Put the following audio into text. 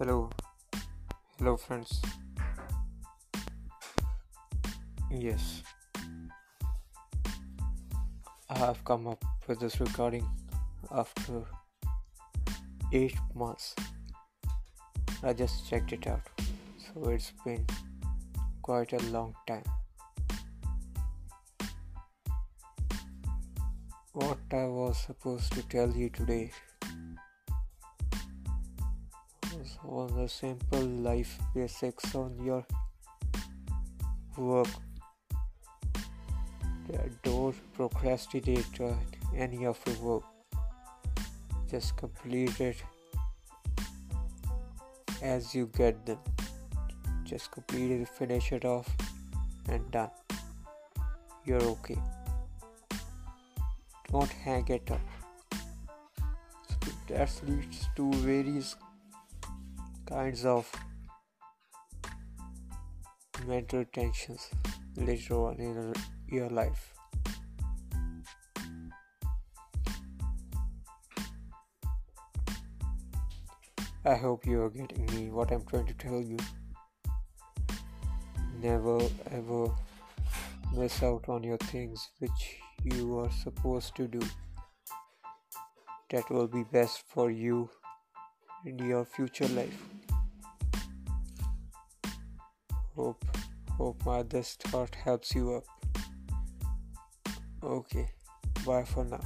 Hello, hello, friends. Yes, I have come up with this recording after 8 months. I just checked it out, so it's been quite a long time. What I was supposed to tell you today on the simple life basics on your work. Don't procrastinate on any of your work. Just complete it as you get them. Just complete it, finish it off, and done. You're okay. Don't hang it up. That leads to various kinds of mental tensions later on in your life. I hope you are getting me what I'm trying to tell you. Never ever miss out on your things which you are supposed to do. That will be best for you in your future life. Hope hope my this thought helps you up. Okay, bye for now.